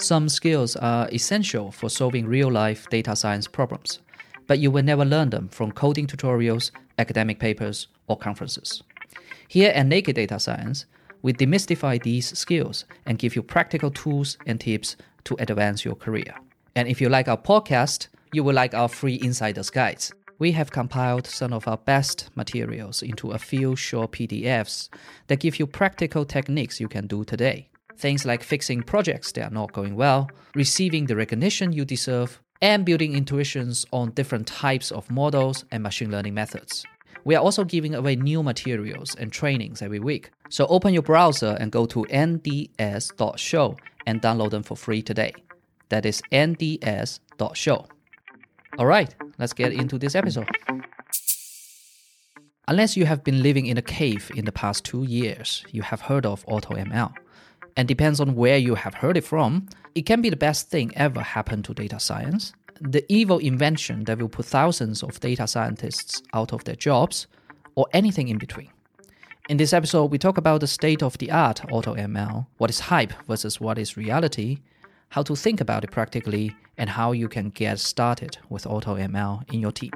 Some skills are essential for solving real life data science problems, but you will never learn them from coding tutorials, academic papers, or conferences. Here at Naked Data Science, we demystify these skills and give you practical tools and tips to advance your career. And if you like our podcast, you will like our free insider's guides. We have compiled some of our best materials into a few short PDFs that give you practical techniques you can do today. Things like fixing projects that are not going well, receiving the recognition you deserve, and building intuitions on different types of models and machine learning methods. We are also giving away new materials and trainings every week. So open your browser and go to nds.show and download them for free today. That is nds.show. All right, let's get into this episode. Unless you have been living in a cave in the past two years, you have heard of AutoML. And depends on where you have heard it from, it can be the best thing ever happen to data science. The evil invention that will put thousands of data scientists out of their jobs, or anything in between. In this episode, we talk about the state of the art AutoML, what is hype versus what is reality, how to think about it practically, and how you can get started with AutoML in your team.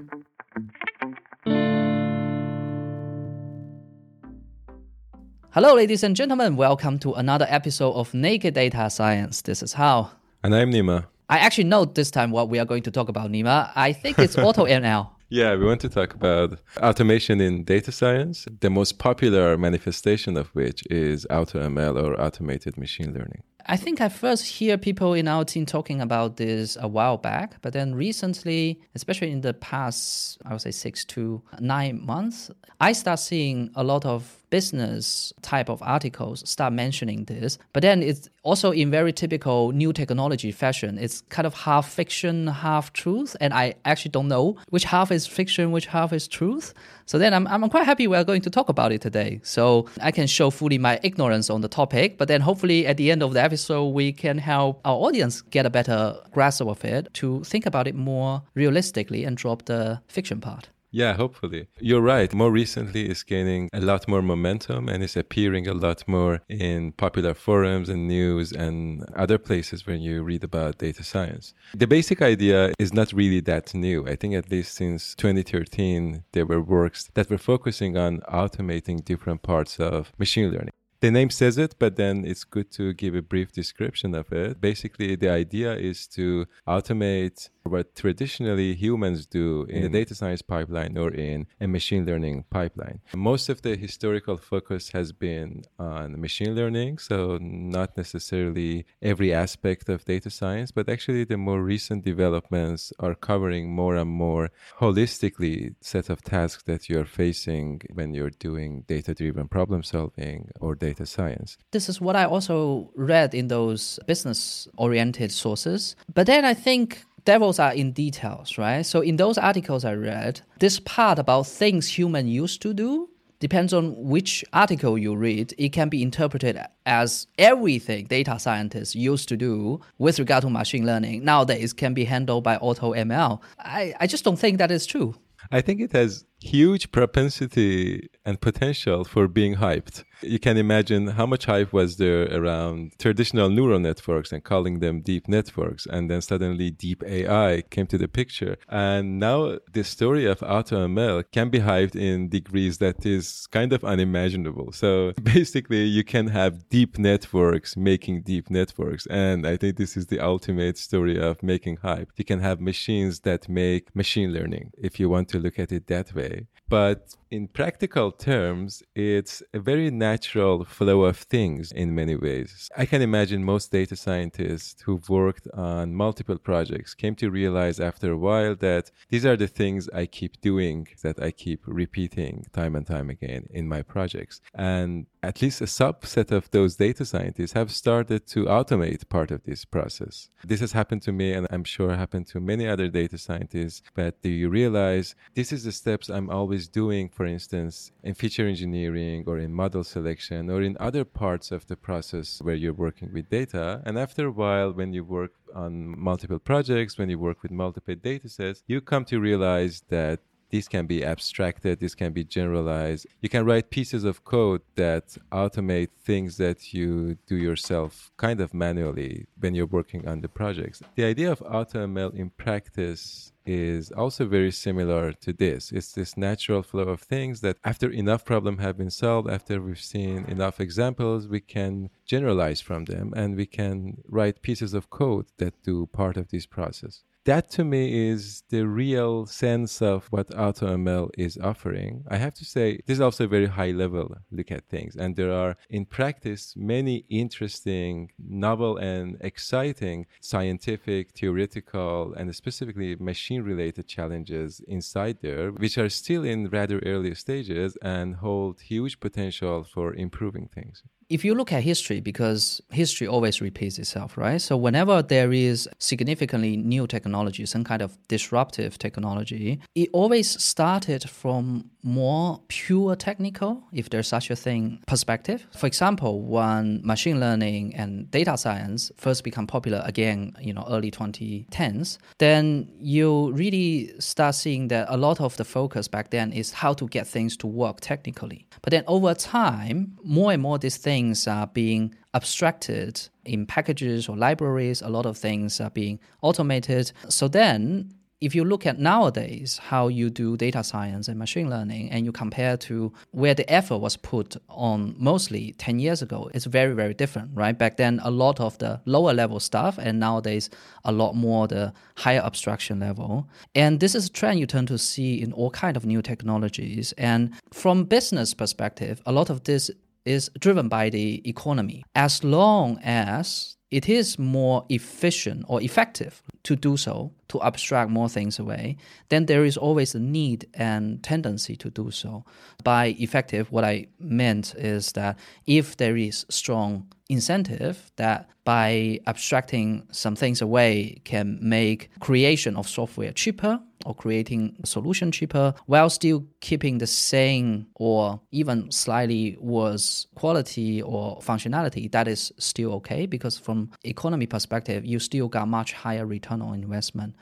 Hello, ladies and gentlemen. Welcome to another episode of Naked Data Science. This is Hao. And I'm Nima. I actually know this time what we are going to talk about, Nima. I think it's AutoML. Yeah, we want to talk about automation in data science, the most popular manifestation of which is AutoML or automated machine learning. I think I first hear people in our team talking about this a while back, but then recently, especially in the past, I would say six to nine months, I start seeing a lot of business type of articles start mentioning this. But then it's also in very typical new technology fashion. It's kind of half fiction, half truth. And I actually don't know which half is fiction, which half is truth. So then I'm, I'm quite happy we're going to talk about it today. So I can show fully my ignorance on the topic. But then hopefully at the end of the episode, we can help our audience get a better grasp of it to think about it more realistically and drop the fiction part. Yeah, hopefully. You're right. More recently, it's gaining a lot more momentum and it's appearing a lot more in popular forums and news and other places when you read about data science. The basic idea is not really that new. I think at least since 2013, there were works that were focusing on automating different parts of machine learning the name says it, but then it's good to give a brief description of it. Basically, the idea is to automate what traditionally humans do in mm. a data science pipeline or in a machine learning pipeline. Most of the historical focus has been on machine learning, so not necessarily every aspect of data science, but actually the more recent developments are covering more and more holistically set of tasks that you're facing when you're doing data driven problem solving or data science. This is what I also read in those business oriented sources. But then I think devils are in details, right? So in those articles I read, this part about things human used to do depends on which article you read. It can be interpreted as everything data scientists used to do with regard to machine learning nowadays can be handled by AutoML. I, I just don't think that is true. I think it has huge propensity and potential for being hyped. You can imagine how much hype was there around traditional neural networks and calling them deep networks. And then suddenly deep AI came to the picture. And now the story of AutoML can be hyped in degrees that is kind of unimaginable. So basically, you can have deep networks making deep networks. And I think this is the ultimate story of making hype. You can have machines that make machine learning, if you want to look at it that way. But in practical terms, it's a very natural flow of things in many ways. I can imagine most data scientists who've worked on multiple projects came to realize after a while that these are the things I keep doing, that I keep repeating time and time again in my projects. And at least a subset of those data scientists have started to automate part of this process. This has happened to me, and I'm sure happened to many other data scientists. But do you realize this is the steps I'm always doing, for instance, in feature engineering or in model selection or in other parts of the process where you're working with data. And after a while, when you work on multiple projects, when you work with multiple data sets, you come to realize that These can be abstracted, this can be generalized. You can write pieces of code that automate things that you do yourself kind of manually when you're working on the projects. The idea of AutoML in practice is also very similar to this. It's this natural flow of things that after enough problems have been solved, after we've seen enough examples, we can generalize from them and we can write pieces of code that do part of this process that to me is the real sense of what AutoML is offering. I have to say, this is also a very high level look at things. And there are, in practice, many interesting, novel, and exciting scientific, theoretical, and specifically machine related challenges inside there, which are still in rather early stages and hold huge potential for improving things if you look at history, because history always repeats itself, right? So whenever there is significantly new technology, some kind of disruptive technology, it always started from more pure technical, if there's such a thing, perspective. For example, when machine learning and data science first become popular again, you know, early 2010s, then you really start seeing that a lot of the focus back then is how to get things to work technically. But then over time, more and more these things are being abstracted in packages or libraries. A lot of things are being automated. So then if you look at nowadays how you do data science and machine learning and you compare to where the effort was put on mostly 10 years ago it's very very different right back then a lot of the lower level stuff and nowadays a lot more the higher abstraction level and this is a trend you tend to see in all kind of new technologies and from business perspective a lot of this is driven by the economy as long as it is more efficient or effective to do so, to abstract more things away, then there is always a need and tendency to do so. By effective, what I meant is that if there is strong incentive that by abstracting some things away can make creation of software cheaper or creating a solution cheaper while still keeping the same or even slightly worse quality or functionality that is still okay because from economy perspective you still got much higher return on investment.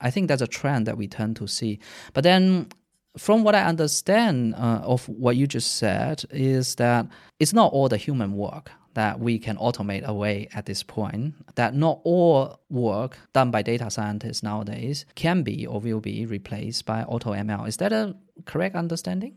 I think that's a trend that we tend to see. But then from what I understand uh, of what you just said, is that it's not all the human work that we can automate away at this point, that not all work done by data scientists nowadays can be or will be replaced by auto ML. Is that a correct understanding?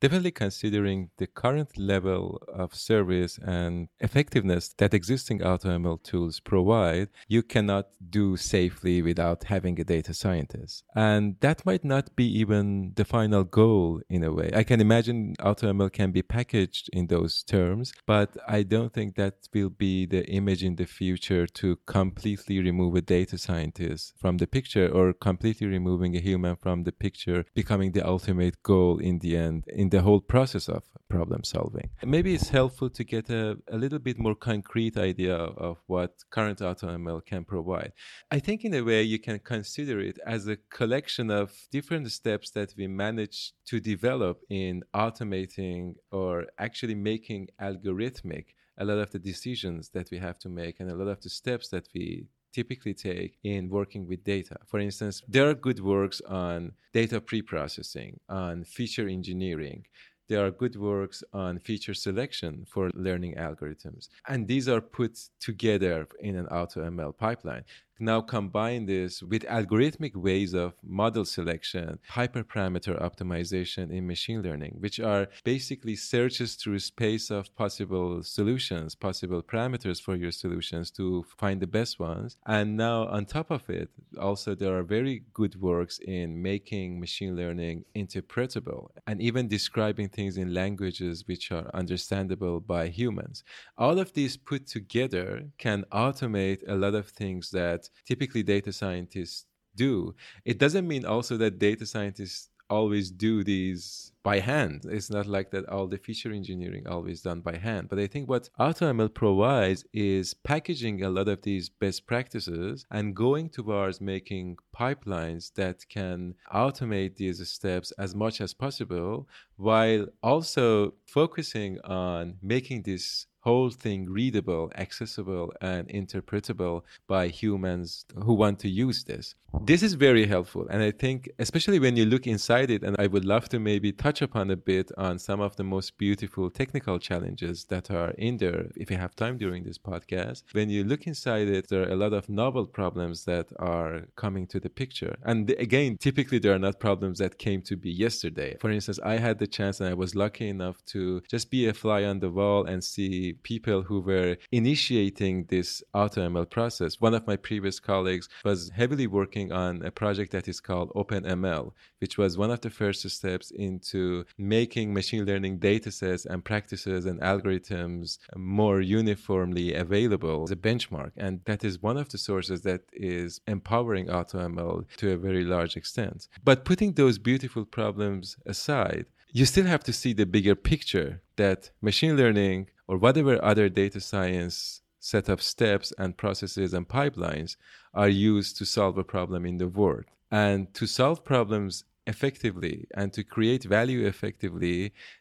Definitely considering the current level of service and effectiveness that existing AutoML tools provide, you cannot do safely without having a data scientist. And that might not be even the final goal in a way. I can imagine AutoML can be packaged in those terms, but I don't think that will be the image in the future to completely remove a data scientist from the picture or completely removing a human from the picture becoming the ultimate goal in the end in the whole process of problem solving. Maybe it's helpful to get a, a little bit more concrete idea of what current AutoML can provide. I think, in a way, you can consider it as a collection of different steps that we manage to develop in automating or actually making algorithmic a lot of the decisions that we have to make and a lot of the steps that we typically take in working with data. For instance, there are good works on data pre-processing, on feature engineering. There are good works on feature selection for learning algorithms. And these are put together in an AutoML pipeline now combine this with algorithmic ways of model selection, hyperparameter optimization in machine learning, which are basically searches through space of possible solutions, possible parameters for your solutions to find the best ones. And now on top of it, also there are very good works in making machine learning interpretable and even describing things in languages which are understandable by humans. All of these put together can automate a lot of things that typically data scientists do. It doesn't mean also that data scientists always do these by hand. It's not like that all the feature engineering always done by hand. But I think what AutoML provides is packaging a lot of these best practices and going towards making pipelines that can automate these steps as much as possible while also focusing on making this whole thing readable, accessible, and interpretable by humans who want to use this. This is very helpful. And I think, especially when you look inside it, and I would love to maybe touch upon a bit on some of the most beautiful technical challenges that are in there, if you have time during this podcast. When you look inside it, there are a lot of novel problems that are coming to the picture. And again, typically, there are not problems that came to be yesterday. For instance, I had the chance and I was lucky enough to just be a fly on the wall and see people who were initiating this AutoML process. One of my previous colleagues was heavily working on a project that is called OpenML, which was one of the first steps into making machine learning datasets and practices and algorithms more uniformly available as a benchmark. And that is one of the sources that is empowering AutoML to a very large extent. But putting those beautiful problems aside, you still have to see the bigger picture that machine learning or whatever other data science set of steps and processes and pipelines are used to solve a problem in the world. And to solve problems effectively and to create value effectively,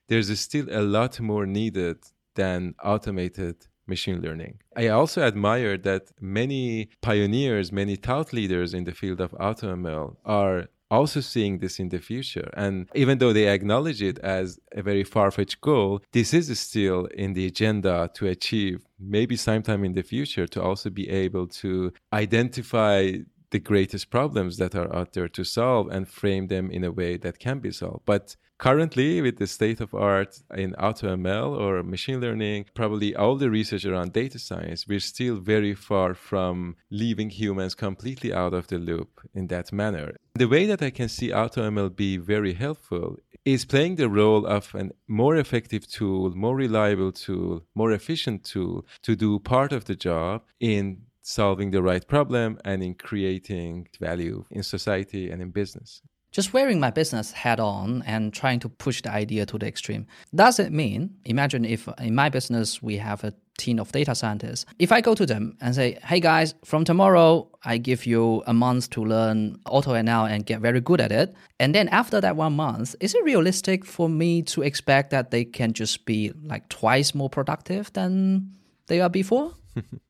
there's still a lot more needed than automated machine learning. I also admire that many pioneers, many thought leaders in the field of AutoML are also seeing this in the future. And even though they acknowledge it as a very far fetched goal, this is still in the agenda to achieve maybe sometime in the future to also be able to identify the greatest problems that are out there to solve and frame them in a way that can be solved. But currently, with the state of art in AutoML or machine learning, probably all the research around data science, we're still very far from leaving humans completely out of the loop in that manner. The way that I can see AutoML be very helpful is playing the role of a more effective tool, more reliable tool, more efficient tool to do part of the job in solving the right problem and in creating value in society and in business. Just wearing my business hat on and trying to push the idea to the extreme. Does it mean, imagine if in my business we have a team of data scientists, if I go to them and say, hey guys, from tomorrow, I give you a month to learn AutoML and get very good at it. And then after that one month, is it realistic for me to expect that they can just be like twice more productive than they are before?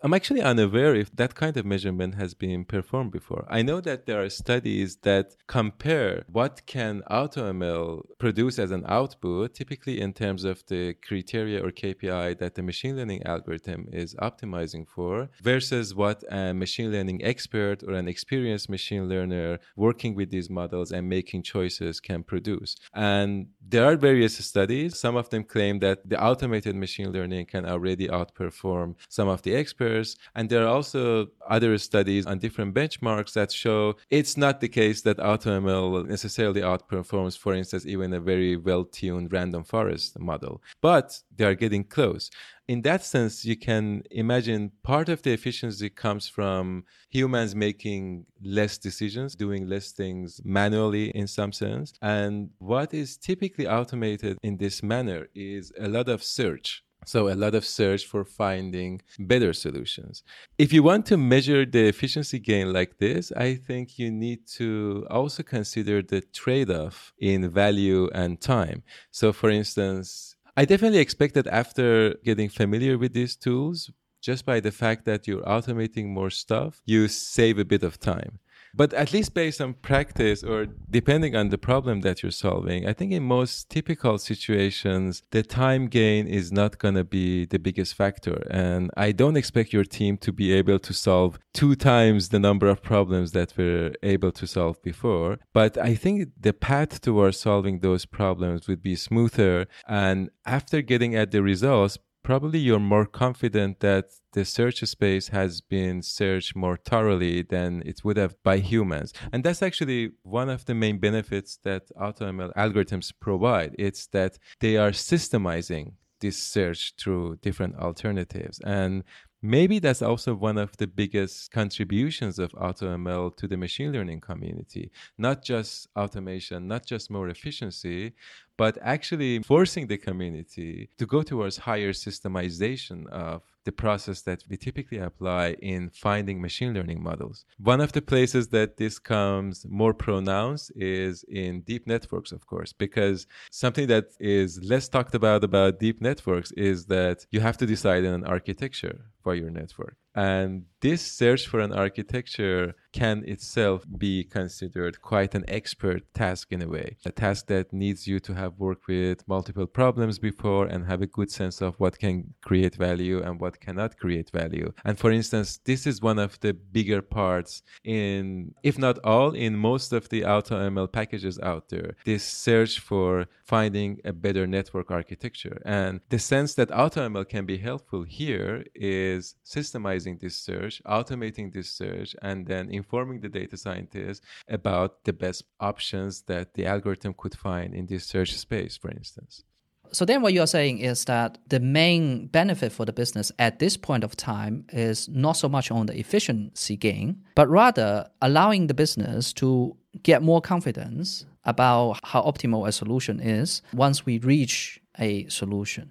I'm actually unaware if that kind of measurement has been performed before. I know that there are studies that compare what can AutoML produce as an output, typically in terms of the criteria or KPI that the machine learning algorithm is optimizing for, versus what a machine learning expert or an experienced machine learner working with these models and making choices can produce. And there are various studies. Some of them claim that the automated machine learning can already outperform some of the experts and there are also other studies on different benchmarks that show it's not the case that AutoML necessarily outperforms, for instance, even a very well tuned random forest model. But they are getting close. In that sense, you can imagine part of the efficiency comes from humans making less decisions, doing less things manually in some sense. And what is typically automated in this manner is a lot of search so, a lot of search for finding better solutions. If you want to measure the efficiency gain like this, I think you need to also consider the trade off in value and time. So, for instance, I definitely expect that after getting familiar with these tools, just by the fact that you're automating more stuff, you save a bit of time. But at least based on practice or depending on the problem that you're solving, I think in most typical situations, the time gain is not going to be the biggest factor. And I don't expect your team to be able to solve two times the number of problems that we're able to solve before. But I think the path towards solving those problems would be smoother. And after getting at the results, probably you're more confident that the search space has been searched more thoroughly than it would have by humans. And that's actually one of the main benefits that AutoML algorithms provide. It's that they are systemizing this search through different alternatives. And maybe that's also one of the biggest contributions of AutoML to the machine learning community. Not just automation, not just more efficiency, but actually forcing the community to go towards higher systemization of the process that we typically apply in finding machine learning models. One of the places that this comes more pronounced is in deep networks, of course, because something that is less talked about about deep networks is that you have to decide on an architecture for your network. And this search for an architecture can itself be considered quite an expert task in a way, a task that needs you to have worked with multiple problems before and have a good sense of what can create value and what cannot create value. And for instance, this is one of the bigger parts in, if not all, in most of the AutoML packages out there. This search for finding a better network architecture. And the sense that AutoML can be helpful here is systemizing this search, automating this search, and then informing the data scientists about the best options that the algorithm could find in this search space, for instance. So then what you're saying is that the main benefit for the business at this point of time is not so much on the efficiency gain, but rather allowing the business to get more confidence about how optimal a solution is once we reach a solution.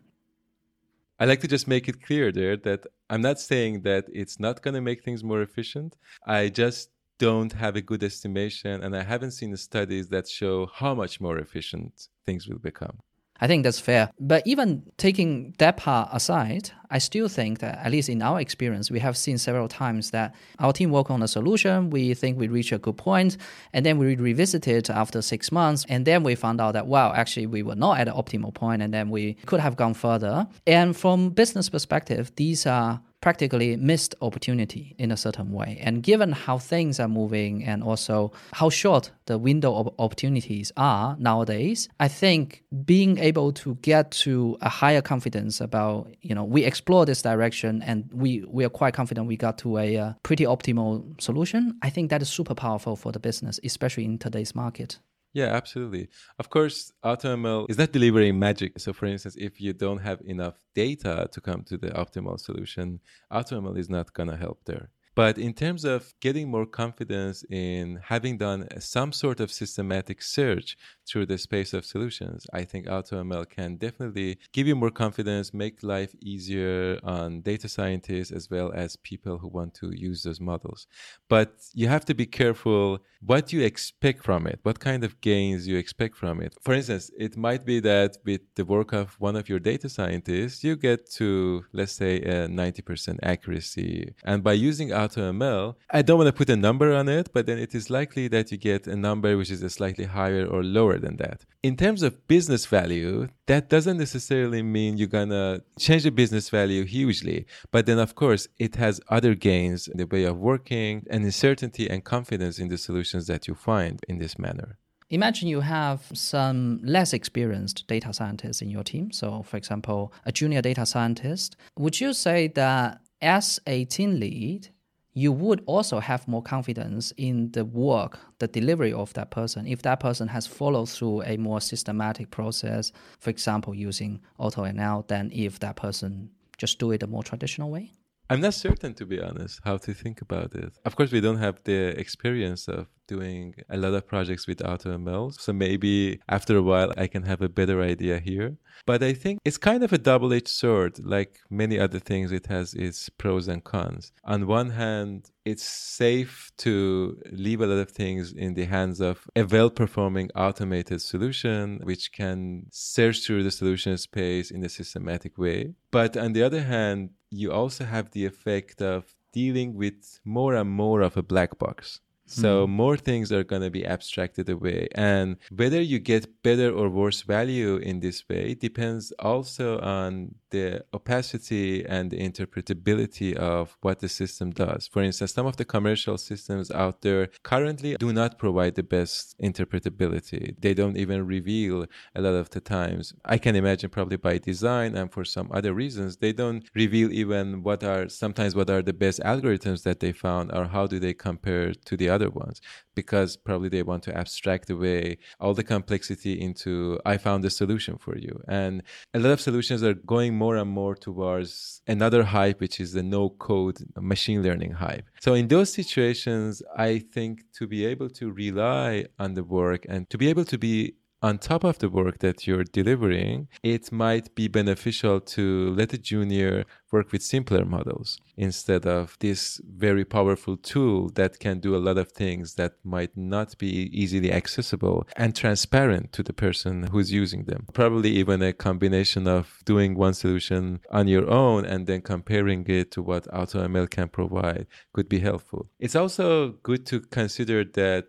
I like to just make it clear there that I'm not saying that it's not going to make things more efficient. I just don't have a good estimation, and I haven't seen the studies that show how much more efficient things will become. I think that's fair. But even taking that part aside, I still think that, at least in our experience, we have seen several times that our team work on a solution, we think we reach a good point, and then we revisit it after six months, and then we found out that, wow, actually, we were not at an optimal point, and then we could have gone further. And from business perspective, these are practically missed opportunity in a certain way. And given how things are moving and also how short the window of opportunities are nowadays, I think being able to get to a higher confidence about, you know, we explore this direction and we, we are quite confident we got to a pretty optimal solution, I think that is super powerful for the business, especially in today's market. Yeah, absolutely. Of course, AutoML is not delivering magic. So, for instance, if you don't have enough data to come to the optimal solution, AutoML is not going to help there. But in terms of getting more confidence in having done some sort of systematic search through the space of solutions, I think AutoML can definitely give you more confidence, make life easier on data scientists as well as people who want to use those models. But you have to be careful what you expect from it, what kind of gains you expect from it. For instance, it might be that with the work of one of your data scientists, you get to, let's say, a 90% accuracy. And by using AutoML, I don't want to put a number on it, but then it is likely that you get a number which is a slightly higher or lower than that. In terms of business value, that doesn't necessarily mean you're gonna change the business value hugely. But then, of course, it has other gains in the way of working and uncertainty and confidence in the solutions that you find in this manner. Imagine you have some less experienced data scientists in your team. So, for example, a junior data scientist. Would you say that as a team lead, you would also have more confidence in the work, the delivery of that person, if that person has followed through a more systematic process, for example, using AutoML, than if that person just do it a more traditional way? I'm not certain, to be honest, how to think about it. Of course, we don't have the experience of doing a lot of projects with AutoML. So maybe after a while, I can have a better idea here. But I think it's kind of a double edged sword. Like many other things, it has its pros and cons. On one hand, it's safe to leave a lot of things in the hands of a well performing automated solution, which can search through the solution space in a systematic way. But on the other hand, you also have the effect of dealing with more and more of a black box. So mm. more things are going to be abstracted away. And whether you get better or worse value in this way depends also on the opacity and the interpretability of what the system does. For instance, some of the commercial systems out there currently do not provide the best interpretability. They don't even reveal a lot of the times. I can imagine probably by design and for some other reasons, they don't reveal even what are sometimes what are the best algorithms that they found or how do they compare to the other ones because probably they want to abstract away all the complexity into I found a solution for you. And a lot of solutions are going more and more towards another hype, which is the no code machine learning hype. So in those situations, I think to be able to rely on the work and to be able to be on top of the work that you're delivering, it might be beneficial to let a junior work with simpler models instead of this very powerful tool that can do a lot of things that might not be easily accessible and transparent to the person who's using them. Probably even a combination of doing one solution on your own and then comparing it to what AutoML can provide could be helpful. It's also good to consider that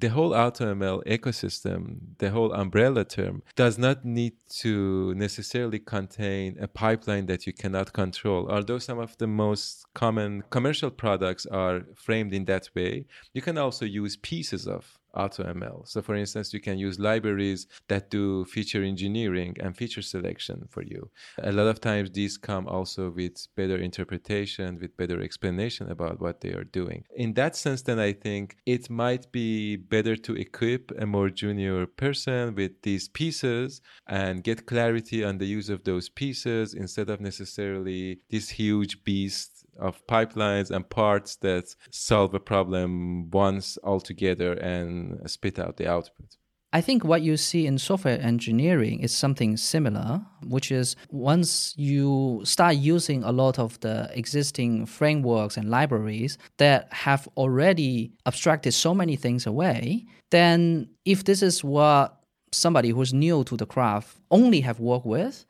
the whole AutoML ecosystem, the whole umbrella term, does not need to necessarily contain a pipeline that you cannot control. Although some of the most common commercial products are framed in that way, you can also use pieces of AutoML. So, for instance, you can use libraries that do feature engineering and feature selection for you. A lot of times, these come also with better interpretation, with better explanation about what they are doing. In that sense, then I think it might be better to equip a more junior person with these pieces and get clarity on the use of those pieces instead of necessarily this huge beast of pipelines and parts that solve a problem once altogether and spit out the output. I think what you see in software engineering is something similar, which is once you start using a lot of the existing frameworks and libraries that have already abstracted so many things away, then if this is what somebody who's new to the craft only have worked with,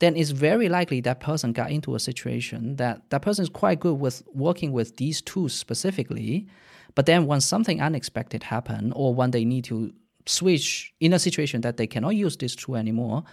then it's very likely that person got into a situation that that person is quite good with working with these tools specifically. But then when something unexpected happen or when they need to switch in a situation that they cannot use this tool anymore,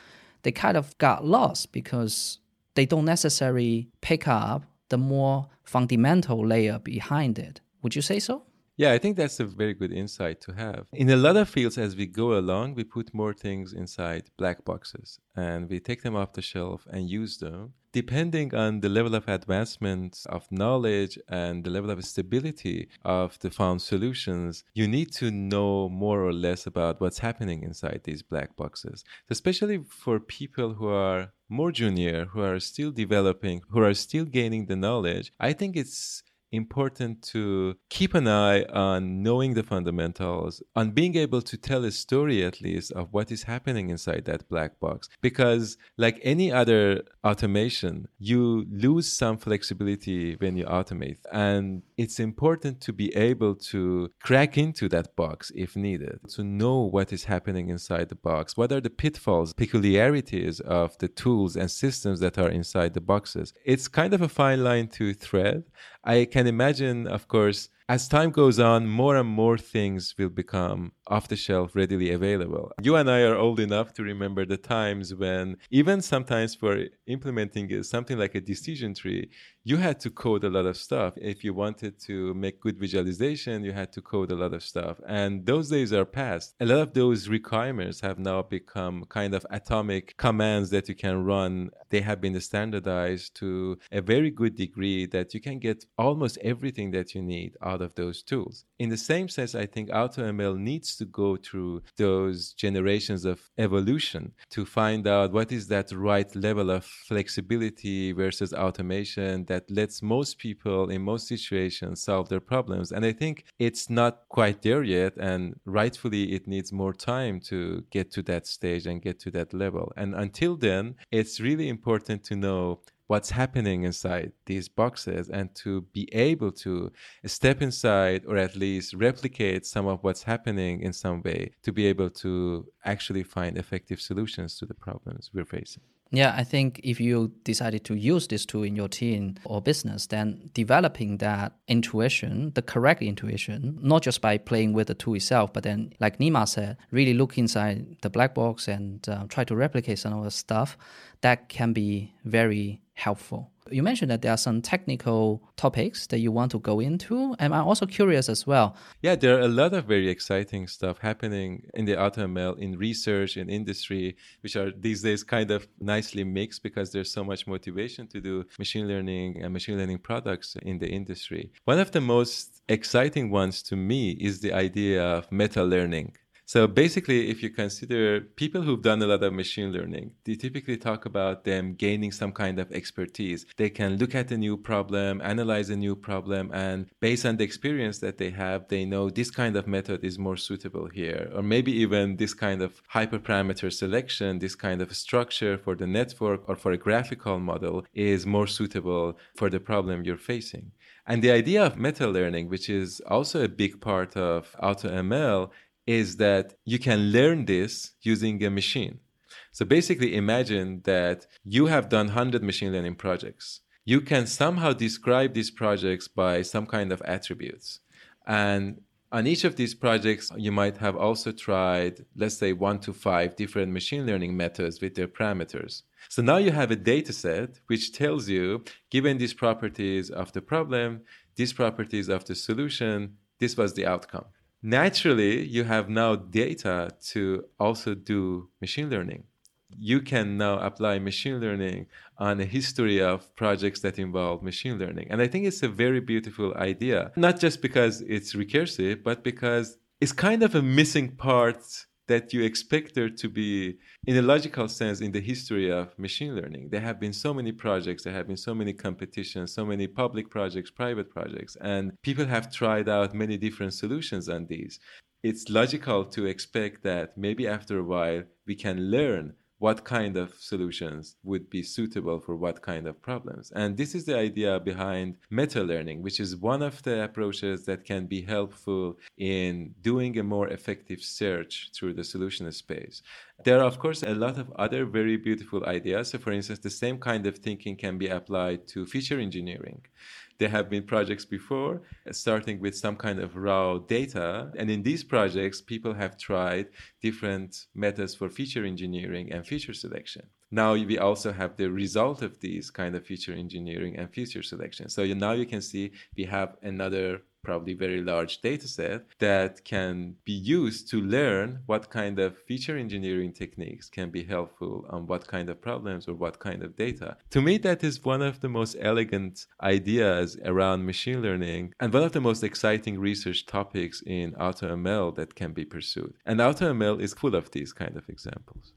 they kind of got lost because they don't necessarily pick up the more fundamental layer behind it. Would you say so? Yeah, I think that's a very good insight to have. In a lot of fields, as we go along, we put more things inside black boxes and we take them off the shelf and use them. Depending on the level of advancement of knowledge and the level of stability of the found solutions, you need to know more or less about what's happening inside these black boxes, especially for people who are more junior, who are still developing, who are still gaining the knowledge. I think it's important to keep an eye on knowing the fundamentals, on being able to tell a story at least of what is happening inside that black box. Because, like any other automation, you lose some flexibility when you automate. And it's important to be able to crack into that box if needed, to know what is happening inside the box. What are the pitfalls, peculiarities of the tools and systems that are inside the boxes? It's kind of a fine line to thread. I can imagine, of course, as time goes on, more and more things will become off the shelf, readily available. You and I are old enough to remember the times when, even sometimes for implementing something like a decision tree, you had to code a lot of stuff. If you wanted to make good visualization, you had to code a lot of stuff. And those days are past. A lot of those requirements have now become kind of atomic commands that you can run. They have been standardized to a very good degree that you can get almost everything that you need out of those tools. In the same sense, I think AutoML needs to go through those generations of evolution to find out what is that right level of flexibility versus automation that lets most people in most situations solve their problems. And I think it's not quite there yet. And rightfully, it needs more time to get to that stage and get to that level. And until then, it's really important to know what's happening inside these boxes and to be able to step inside or at least replicate some of what's happening in some way to be able to actually find effective solutions to the problems we're facing. Yeah, I think if you decided to use this tool in your team or business, then developing that intuition, the correct intuition, not just by playing with the tool itself, but then, like Nima said, really look inside the black box and uh, try to replicate some of the stuff that can be very helpful. You mentioned that there are some technical topics that you want to go into, and I'm also curious as well. Yeah, there are a lot of very exciting stuff happening in the AutoML, in research, in industry, which are these days kind of nicely mixed because there's so much motivation to do machine learning and machine learning products in the industry. One of the most exciting ones to me is the idea of meta learning. So basically, if you consider people who've done a lot of machine learning, they typically talk about them gaining some kind of expertise. They can look at a new problem, analyze a new problem, and based on the experience that they have, they know this kind of method is more suitable here. Or maybe even this kind of hyperparameter selection, this kind of structure for the network or for a graphical model is more suitable for the problem you're facing. And the idea of meta learning, which is also a big part of AutoML, is that you can learn this using a machine. So basically, imagine that you have done 100 machine learning projects. You can somehow describe these projects by some kind of attributes. And on each of these projects, you might have also tried, let's say, one to five different machine learning methods with their parameters. So now you have a data set which tells you, given these properties of the problem, these properties of the solution, this was the outcome naturally you have now data to also do machine learning. You can now apply machine learning on a history of projects that involve machine learning. And i think it's a very beautiful idea not just because it's recursive but because it's kind of a missing part that you expect there to be, in a logical sense, in the history of machine learning. There have been so many projects, there have been so many competitions, so many public projects, private projects, and people have tried out many different solutions on these. It's logical to expect that maybe after a while we can learn what kind of solutions would be suitable for what kind of problems. And this is the idea behind meta learning, which is one of the approaches that can be helpful in doing a more effective search through the solution space. There are, of course, a lot of other very beautiful ideas. So, for instance, the same kind of thinking can be applied to feature engineering. There have been projects before, starting with some kind of raw data. And in these projects, people have tried different methods for feature engineering and feature selection. Now we also have the result of these kind of feature engineering and feature selection. So now you can see we have another probably very large data set that can be used to learn what kind of feature engineering techniques can be helpful on what kind of problems or what kind of data. To me, that is one of the most elegant ideas around machine learning and one of the most exciting research topics in AutoML that can be pursued. And AutoML is full of these kind of examples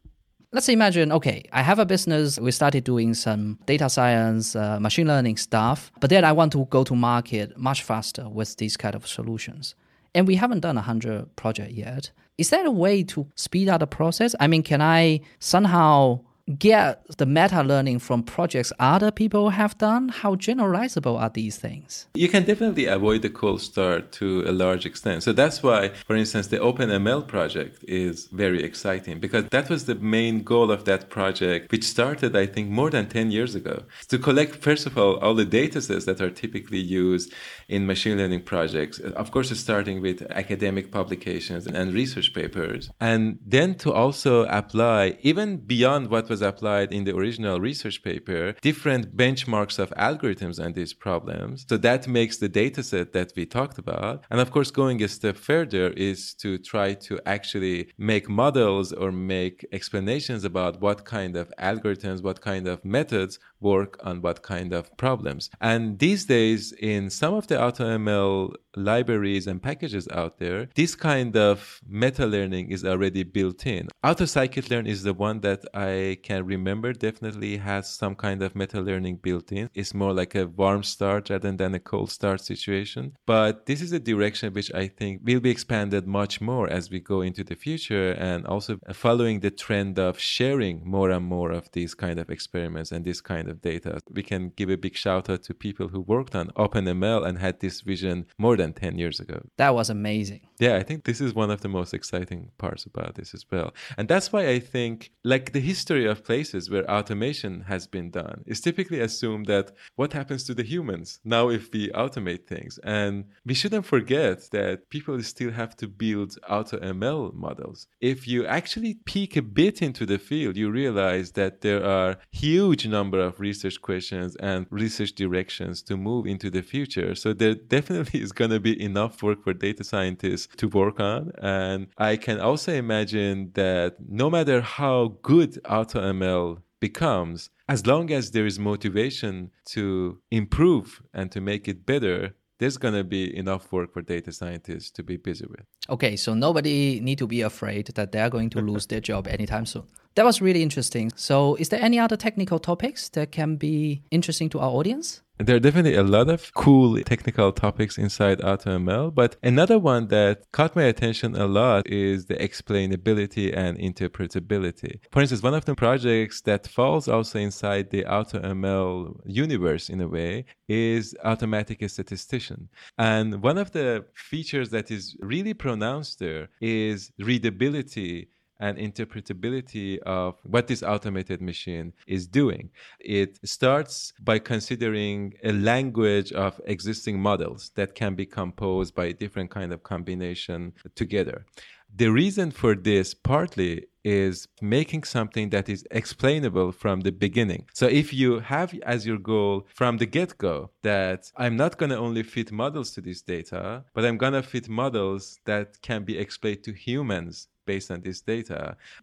let's imagine okay i have a business. We started doing some data science uh, machine learning stuff but then i want to go to market much faster with these kind of solutions. And we haven't done a 100 project yet. Is there a way to speed up the process? I mean can i somehow get the meta learning from projects other people have done? How generalizable are these things? You can definitely avoid the cold start to a large extent. So that's why, for instance, the OpenML project is very exciting because that was the main goal of that project, which started, I think, more than 10 years ago. To collect, first of all, all the data sets that are typically used in machine learning projects. Of course, starting with academic publications and research papers. And then to also apply, even beyond what was was applied in the original research paper different benchmarks of algorithms and these problems. So that makes the data set that we talked about. And of course, going a step further is to try to actually make models or make explanations about what kind of algorithms, what kind of methods work on what kind of problems. And these days, in some of the AutoML libraries and packages out there, this kind of meta learning is already built in. AutoScikit-learn is the one that I can remember definitely has some kind of meta learning built in. It's more like a warm start rather than a cold start situation. But this is a direction which I think will be expanded much more as we go into the future and also following the trend of sharing more and more of these kind of experiments and this kind of data. We can give a big shout out to people who worked on OpenML and had this vision more than 10 years ago. That was amazing. Yeah, I think this is one of the most exciting parts about this as well. And that's why I think like the history of places where automation has been done, it's typically assumed that what happens to the humans now if we automate things? And we shouldn't forget that people still have to build auto ML models. If you actually peek a bit into the field, you realize that there are huge number of research questions and research directions to move into the future. So there definitely is going to be enough work for data scientists to work on. And I can also imagine that no matter how good AutoML becomes, as long as there is motivation to improve and to make it better, there's going to be enough work for data scientists to be busy with. Okay, so nobody need to be afraid that they're going to lose their job anytime soon. That was really interesting. So, is there any other technical topics that can be interesting to our audience? There are definitely a lot of cool technical topics inside AutoML, but another one that caught my attention a lot is the explainability and interpretability. For instance, one of the projects that falls also inside the AutoML universe in a way is Automatic Statistician. And one of the features that is really pronounced there is readability and interpretability of what this automated machine is doing. It starts by considering a language of existing models that can be composed by different kind of combination together. The reason for this partly is making something that is explainable from the beginning. So if you have as your goal from the get go that I'm not going to only fit models to this data, but I'm going to fit models that can be explained to humans based on this data,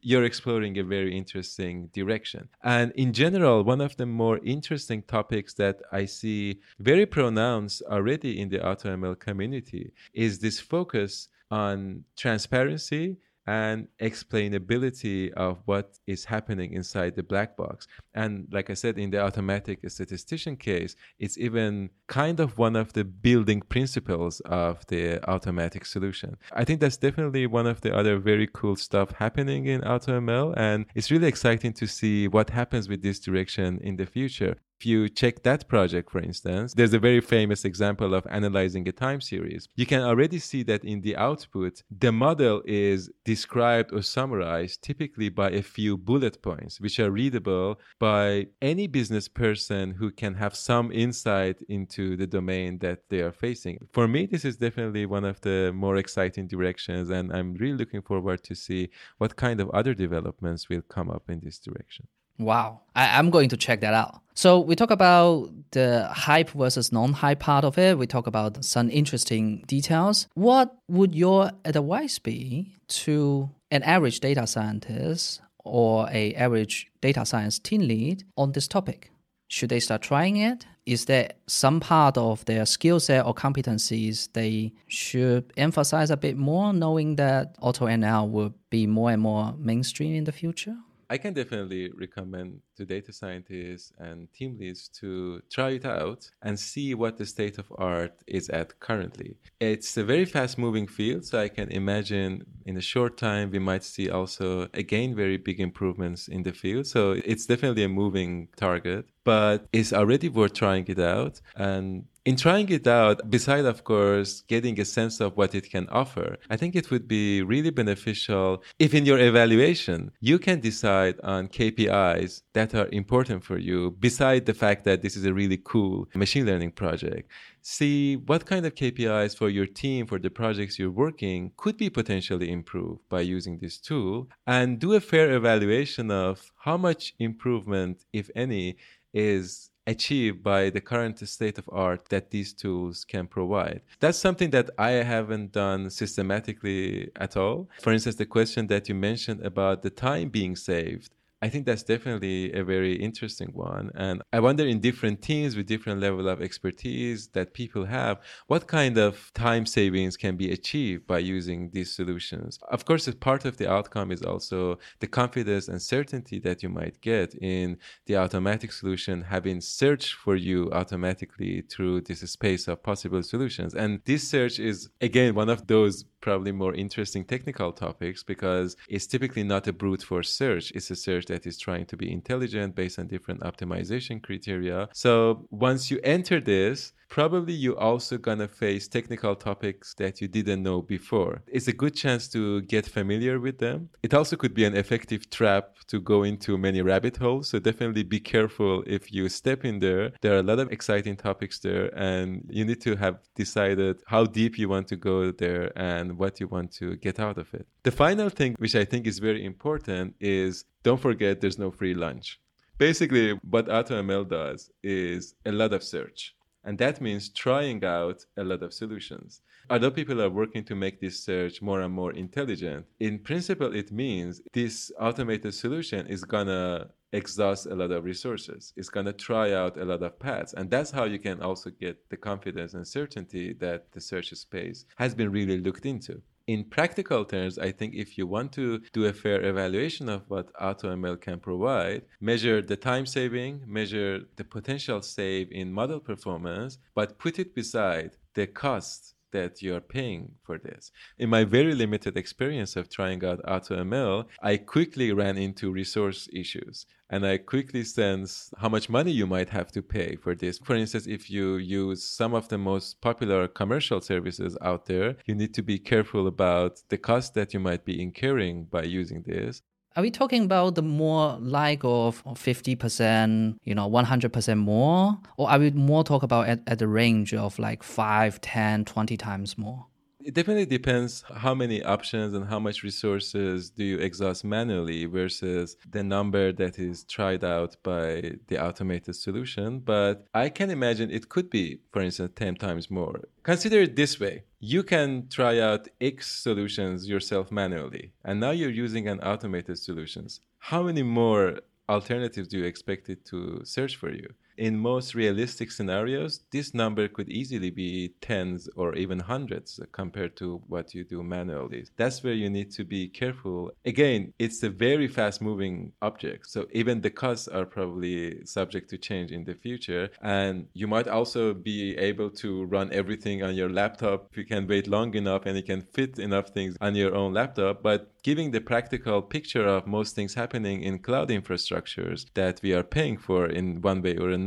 you're exploring a very interesting direction. And in general, one of the more interesting topics that I see very pronounced already in the AutoML community is this focus on transparency and explainability of what is happening inside the black box. And like I said, in the automatic statistician case, it's even kind of one of the building principles of the automatic solution. I think that's definitely one of the other very cool stuff happening in AutoML. And it's really exciting to see what happens with this direction in the future. If you check that project, for instance, there's a very famous example of analyzing a time series. You can already see that in the output, the model is described or summarized typically by a few bullet points, which are readable by any business person who can have some insight into the domain that they are facing. For me, this is definitely one of the more exciting directions, and I'm really looking forward to see what kind of other developments will come up in this direction. Wow. I, am going to check that out. So we talk about the hype versus non-hype part of it. We talk about some interesting details. What would your advice be to an average data scientist or a average data science team lead on this topic? Should they start trying it? Is there some part of their skill set or competencies they should emphasize a bit more, knowing that auto AutoML will be more and more mainstream in the future? I can definitely recommend to data scientists and team leads to try it out and see what the state of art is at currently. It's a very fast moving field, so I can imagine in a short time we might see also again very big improvements in the field. So it's definitely a moving target, but it's already worth trying it out. And in trying it out, beside of course getting a sense of what it can offer, I think it would be really beneficial if in your evaluation you can decide on KPIs that are important for you, beside the fact that this is a really cool machine learning project. See what kind of KPIs for your team, for the projects you're working, could be potentially improved by using this tool, and do a fair evaluation of how much improvement, if any, is achieved by the current state of art that these tools can provide. That's something that I haven't done systematically at all. For instance, the question that you mentioned about the time being saved. I think that's definitely a very interesting one. And I wonder in different teams with different level of expertise that people have, what kind of time savings can be achieved by using these solutions? Of course, part of the outcome is also the confidence and certainty that you might get in the automatic solution having searched for you automatically through this space of possible solutions. And this search is again one of those probably more interesting technical topics because it's typically not a brute force search. It's a search that is trying to be intelligent based on different optimization criteria. So once you enter this, probably you're also gonna face technical topics that you didn't know before. It's a good chance to get familiar with them. It also could be an effective trap to go into many rabbit holes. So definitely be careful if you step in there. There are a lot of exciting topics there, and you need to have decided how deep you want to go there and what you want to get out of it. The final thing, which I think is very important, is don't forget there's no free lunch. Basically, what AutoML does is a lot of search. And that means trying out a lot of solutions. Although people are working to make this search more and more intelligent, in principle, it means this automated solution is gonna exhaust a lot of resources. It's gonna try out a lot of paths. And that's how you can also get the confidence and certainty that the search space has been really looked into in practical terms, I think if you want to do a fair evaluation of what AutoML can provide, measure the time saving, measure the potential save in model performance, but put it beside the cost that you're paying for this. In my very limited experience of trying out AutoML, I quickly ran into resource issues and I quickly sense how much money you might have to pay for this. For instance, if you use some of the most popular commercial services out there, you need to be careful about the cost that you might be incurring by using this. Are we talking about the more like of 50%, you know, 100% more? Or are we more talk about at, at the range of like 5, 10, 20 times more? It definitely depends how many options and how much resources do you exhaust manually versus the number that is tried out by the automated solution. But I can imagine it could be, for instance, 10 times more. Consider it this way you can try out X solutions yourself manually, and now you're using an automated solutions. How many more alternatives do you expect it to search for you? In most realistic scenarios, this number could easily be tens or even hundreds compared to what you do manually. That's where you need to be careful. Again, it's a very fast moving object. So even the costs are probably subject to change in the future. And you might also be able to run everything on your laptop. You can wait long enough and you can fit enough things on your own laptop. But giving the practical picture of most things happening in cloud infrastructures that we are paying for in one way or another,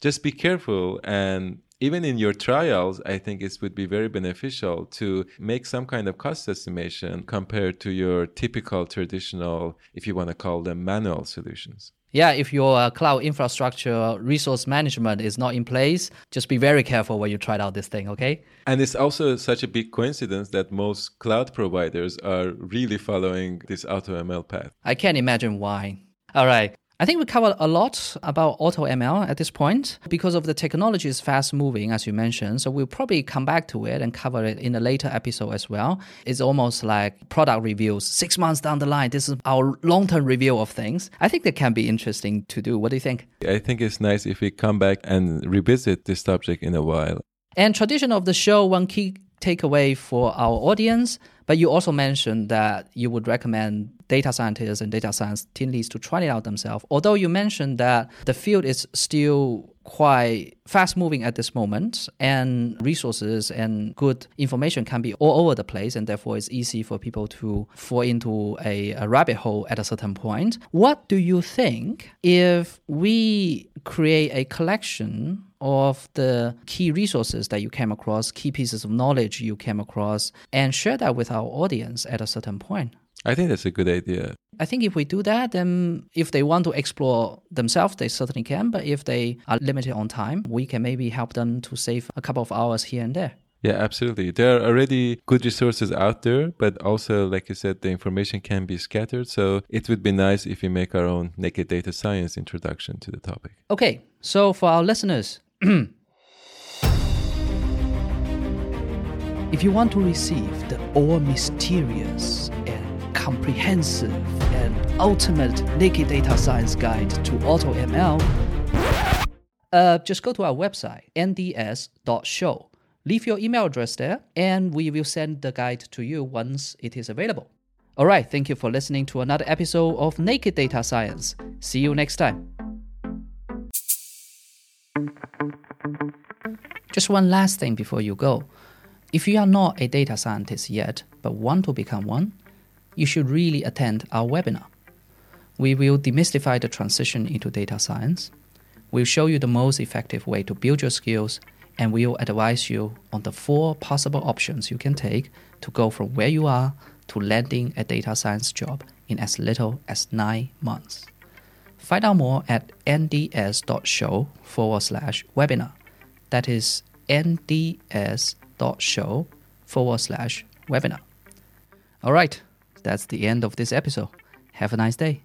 just be careful and even in your trials, I think it would be very beneficial to make some kind of cost estimation compared to your typical traditional, if you want to call them manual solutions yeah, if your uh, cloud infrastructure resource management is not in place, just be very careful when you try out this thing, okay? And it's also such a big coincidence that most cloud providers are really following this AutoML path. I can't imagine why. All right. I think we covered a lot about AutoML at this point because of the technology is fast moving, as you mentioned. So we'll probably come back to it and cover it in a later episode as well. It's almost like product reviews. Six months down the line, this is our long term review of things. I think that can be interesting to do. What do you think? I think it's nice if we come back and revisit this subject in a while. And tradition of the show, one key takeaway for our audience but you also mentioned that you would recommend data scientists and data science team leads to try it out themselves. Although you mentioned that the field is still quite fast moving at this moment and resources and good information can be all over the place and therefore it's easy for people to fall into a, a rabbit hole at a certain point what do you think if we create a collection of the key resources that you came across, key pieces of knowledge you came across, and share that with our audience at a certain point. I think that's a good idea. I think if we do that, then if they want to explore themselves, they certainly can. But if they are limited on time, we can maybe help them to save a couple of hours here and there. Yeah, absolutely. There are already good resources out there, but also, like you said, the information can be scattered. So it would be nice if we make our own naked data science introduction to the topic. Okay, so for our listeners, if you want to receive the all mysterious comprehensive and ultimate naked data science guide to AutoML, uh, just go to our website, nds.show. Leave your email address there, and we will send the guide to you once it is available. All right, thank you for listening to another episode of Naked Data Science. See you next time. Just one last thing before you go. If you are not a data scientist yet, but want to become one, you should really attend our webinar. We will demystify the transition into data science. We'll show you the most effective way to build your skills and we'll advise you on the four possible options you can take to go from where you are to landing a data science job in as little as nine months. Find out more at nds.show forward slash webinar. That is nds.show forward slash webinar. All right, that's the end of this episode. Have a nice day.